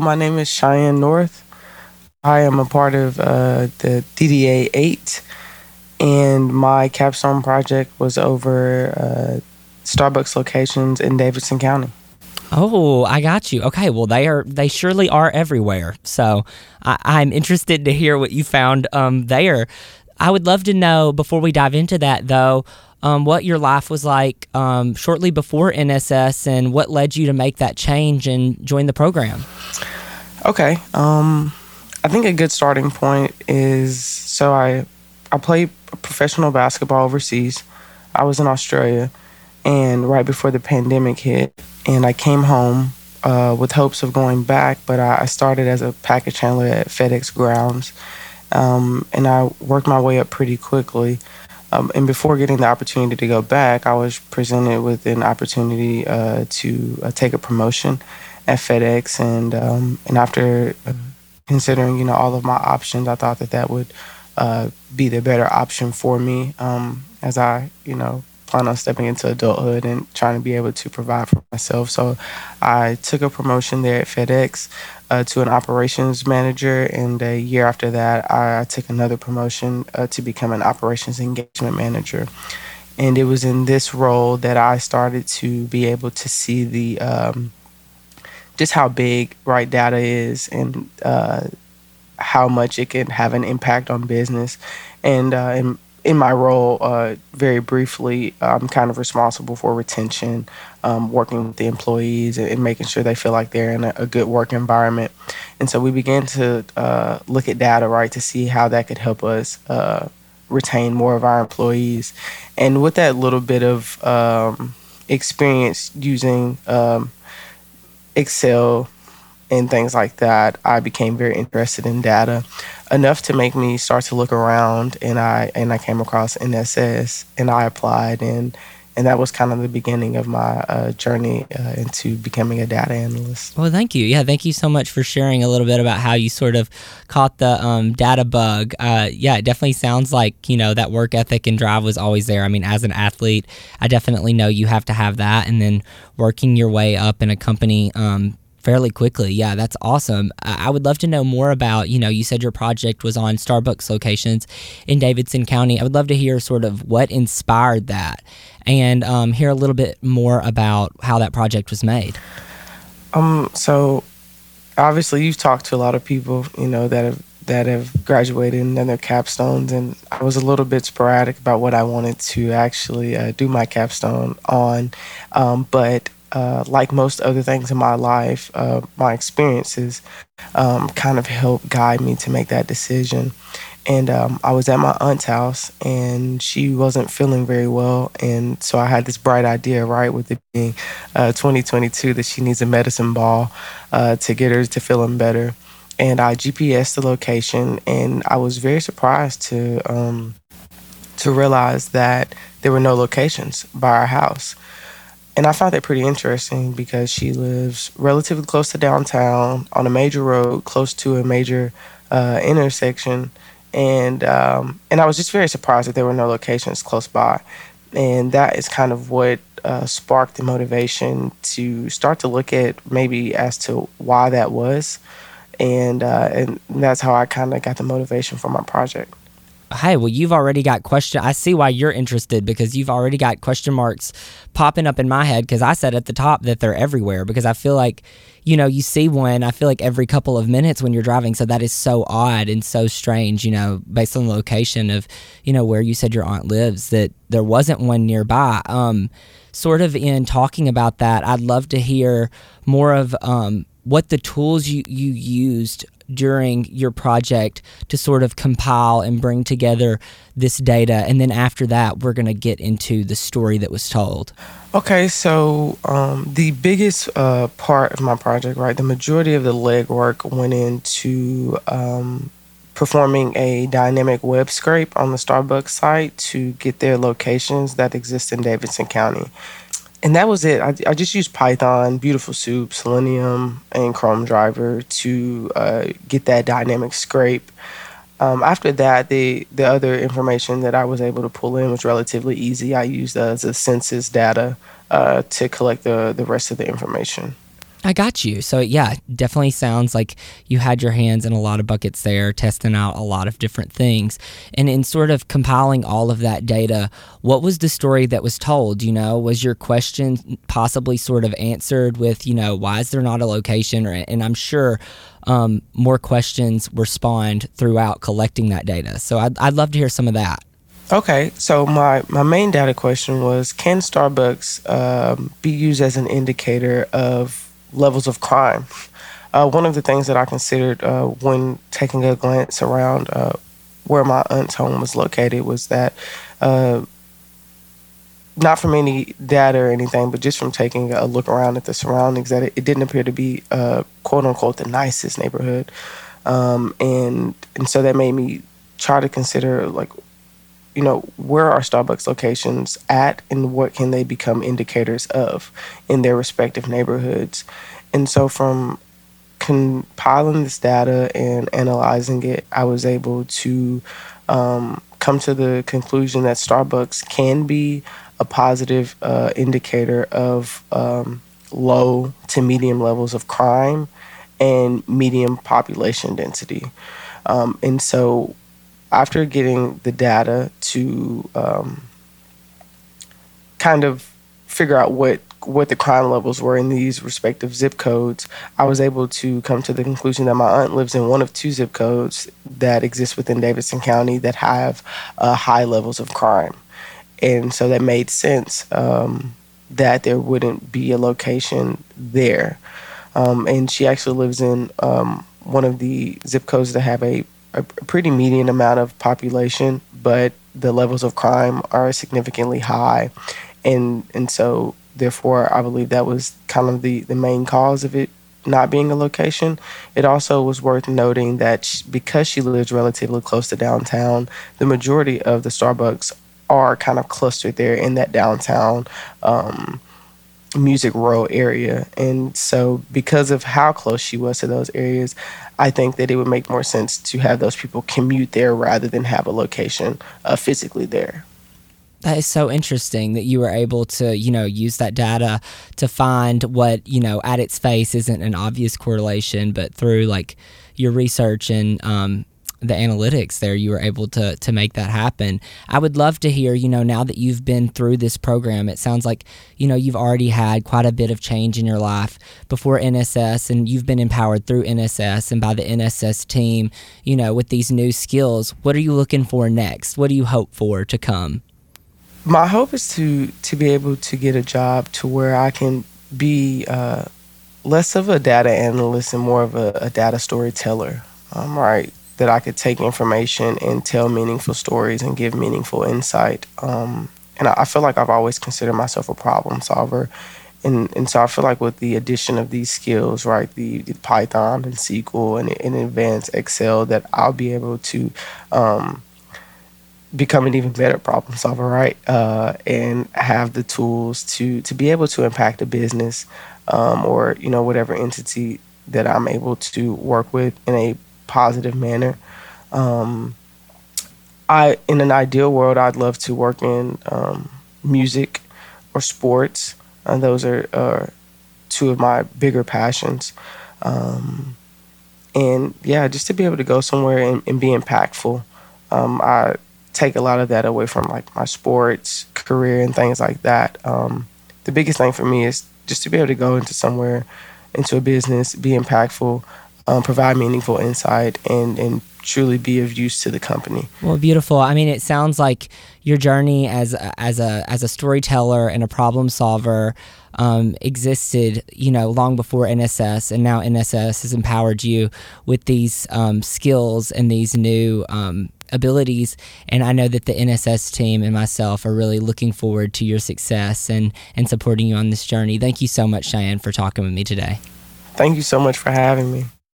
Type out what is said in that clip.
My name is Cheyenne North. I am a part of uh, the DDA 8, and my capstone project was over uh, Starbucks locations in Davidson County. Oh, I got you. Okay, well they are they surely are everywhere. So I, am interested to hear what you found um, there. I would love to know before we dive into that though, um, what your life was like um, shortly before NSS and what led you to make that change and join the program. Okay. Um, I think a good starting point is so I I played professional basketball overseas. I was in Australia, and right before the pandemic hit, and I came home uh, with hopes of going back, but I, I, started as a package handler at FedEx Grounds, um, and I worked my way up pretty quickly. Um, and before getting the opportunity to go back, I was presented with an opportunity uh, to uh, take a promotion at FedEx, and um, and after uh, considering you know all of my options, I thought that that would uh, be the better option for me. Um, as I you know plan on stepping into adulthood and trying to be able to provide for myself. So I took a promotion there at FedEx uh, to an operations manager, and a year after that, I, took another promotion uh, to become an operations engagement manager. And it was in this role that I started to be able to see the um, just how big right data is and uh, how much it can have an impact on business. And uh, in, in my role, uh, very briefly, I'm kind of responsible for retention, um, working with the employees and, and, making sure they feel like they're in a, a good work environment. And so we began to uh, look at data, right, to see how that could help us uh, retain more of our employees. And with that little bit of um, experience using um, Excel and things like that, I became very interested in data enough to make me start to look around and I and I came across NSS and I applied and and that was kind of the beginning of my uh, journey uh, into becoming a data analyst. Well, thank you. Yeah, thank you so much for sharing a little bit about how you sort of caught the um, data bug. Uh, yeah, it definitely sounds like you know that work ethic and drive was always there. I mean, as an athlete, I definitely know you have to have that, and then working your way up in a company. Um, fairly quickly. Yeah, that's awesome. I would love to know more about, you know, you said your project was on Starbucks locations in Davidson County. I would love to hear sort of what inspired that and um, hear a little bit more about how that project was made. Um, so obviously you've talked to a lot of people, you know, that have that have graduated and their capstones, and I was a little bit sporadic about what I wanted to actually uh, do my capstone on. Um, but uh, like most other things in my life, uh, my experiences um, kind of helped guide me to make that decision. And um, I was at my aunt's house, and she wasn't feeling very well. And so I had this bright idea, right, with it being uh, 2022, that she needs a medicine ball uh, to get her to feeling better. And I GPS the location, and I was very surprised to um, to realize that there were no locations by our house. And I found that pretty interesting because she lives relatively close to downtown on a major road, close to a major uh, intersection. And um, and I was just very surprised that there were no locations close by. And that is kind of what uh, sparked the motivation to start to look at maybe as to why that was. And, uh, and that's how I kind of got the motivation for my project hey, well, you've already got question. I see why you're interested because you've already got question marks popping up in my head because I said at the top that they're everywhere because I feel like, you know, you see one, I feel like every couple of minutes when you're driving. So that is so odd and so strange, you know, based on the location of, you know, where you said your aunt lives, that there wasn't one nearby. Um, sort of in talking about that, I'd love to hear more of, um, what the tools you, you used during your project to sort of compile and bring together this data. And then after that we're going to get into the story that was told. Okay so um, the biggest uh, part of my project right the majority of the legwork went into um, performing a dynamic web scrape on the starbucks site to get their locations that exist in davidson county and that was it. I, I just used Python, Beautiful Soup, Selenium, and Chrome Driver to uh, get that dynamic scrape. Um, after that, the the other information that I was able to pull in was relatively easy. I used uh, the census data uh, to collect the the rest of the information. I got you. So yeah, definitely sounds like you had your hands in a lot of buckets there, testing out a lot of different things. And in sort of compiling all of that data, what was the story that was told? You know, was your question possibly sort of answered with, you know, why is there not a location? Or, and I'm sure um, more questions were spawned throughout collecting that data. So I'd, I'd love to hear some of that. Okay, so my, my main data question was Can Starbucks um, be used as an indicator of levels of crime. Uh, one of the things that I considered uh, when taking a glance around uh, where my aunt's home was located was that, uh, not from any data or anything, but just from taking a look around at the surroundings, that it, it didn't appear to be uh, quote unquote the nicest neighborhood, um, and and so that made me try to consider like you know, where are Starbucks locations at and what can they become indicators of in their respective neighborhoods? And so from compiling this data and analyzing it, I was able to um, come to the conclusion that Starbucks can be a positive uh, indicator of um, low to medium levels of crime and medium population density. Um, and so after getting the data to um, kind of figure out what what the crime levels were in these respective zip codes, I was able to come to the conclusion that my aunt lives in one of two zip codes that exist within Davidson County that have uh, high levels of crime. And so that made sense um, that there wouldn't be a location there. Um, and she actually lives in um, one of the zip codes that have a a pretty median amount of population, but the levels of crime are significantly high, and and so therefore I believe that was kind of the the main cause of it not being a location. It also was worth noting that she, because she lives relatively close to downtown, the majority of the Starbucks are kind of clustered there in that downtown. Um, music row area. And so, because of how close she was to those areas, I think that it would make more sense to have those people commute there rather than have a location uh, physically there. That is so interesting that you were able to, you know, use that data to find what, you know, at its face isn't an obvious correlation, but through like your research and um, the analytics there you were able to to make that happen. I would love to hear you know now that you've been through this program it sounds like you know you've already had quite a bit of change in your life. Before nss and you've been empowered through nss and by the nss team you know with these new skills what are you looking for next? What do you hope for to come? My hope is to to be able to get a job to where i can be uh, less of a data analyst and more of a, a data storyteller. Um, right that I could take information and tell meaningful stories and give meaningful insight. Um, and I, I, feel like I've always considered myself a problem solver. And, and so I feel like with the addition of these skills, right, the, the Python and SQL and, and advanced Excel, that I'll be able to um, become an even better problem solver, right, uh, and have the tools to to be able to impact a business um, or you know whatever entity that I'm able to work with in a positive manner. Um, I, in an ideal world, I'd love to work in um, music or sports. And those are, are two of my bigger passions. Um, and yeah, just to be able to go somewhere and, and be impactful. Um, I take a lot of that away from like my sports career and things like that. Um, the biggest thing for me is just to be able to go into somewhere, into a business, be impactful, um, provide meaningful insight and and truly be of use to the company. Well, beautiful. I mean, it sounds like your journey as a, as a as a storyteller and a problem solver um, existed, you know, long before NSS, and now NSS has empowered you with these um, skills and these new um, abilities. And I know that the NSS team and myself are really looking forward to your success and and supporting you on this journey. Thank you so much, Cheyenne, for talking with me today. Thank you so much for having me.